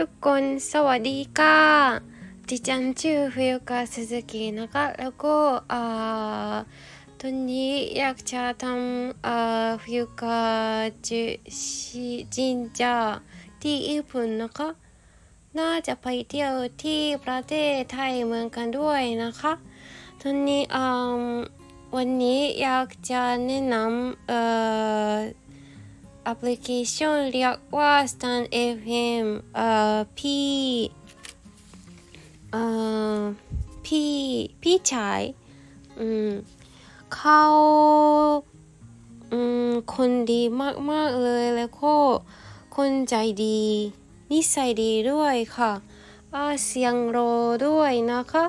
ทุกคนสวัสดีค่ะดิฉันชื่อฟิวกาสุซุกินะคะแล้วก็ตอนนี้อยากจะทำฟิวกาจิชิจินจาที่ญี่ปุ่นนะคะน่าจะไปเที่ยวที่ประเทศไทยเหมือนกันด้วยนะคะตอนนี้วันนี้อยากจะแนะนำ แอปพลิเคชันเรียกว่า Stand FM เอ่อพี่เอ่อพี่พี่ชายอืมเขาอืมคนดีมากๆเลยแล้วก็คนใจดี นิสัยดีด้วยค่ะอ่าเสียงโรด้วยนะคะ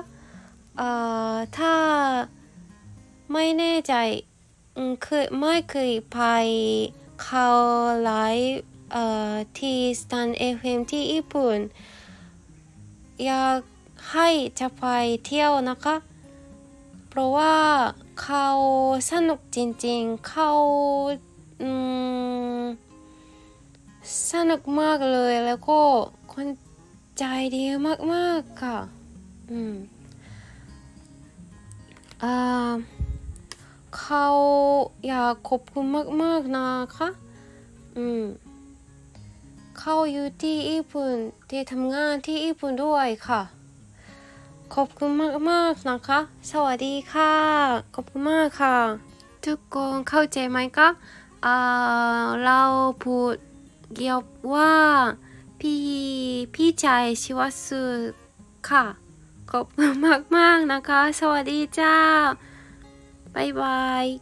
อ่าถ้าไม่แน่ใจอืมเคยไม่เคยไป เขาไลฟ์เอ่อที่สถาน FM ที่ญี่ปุ่น อยากให้จะไปเที่ยวนะคะ เพราะว่าเขาสนุกจริงๆ เขาสนุกมากเลยแล้วก็คนใจดีมากๆค่ะ อืมอ่า เขาอยากขอบคุณมากๆนะคะ อืม เขาอยู่ที่ญี่ปุ่นที่ทำงานที่ญี่ปุ่นด้วยค่ะ ขอบคุณมากๆนะคะ สวัสดีค่ะ ขอบคุณมากค่ะ ทุกคนเข้าใจไหมคะอ่าเราพูดเกี่ยวว่าพี่พี่ชายชิวัสึค่ะ ขอบคุณมากๆนะคะ สวัสดีเจ้า バイバイ。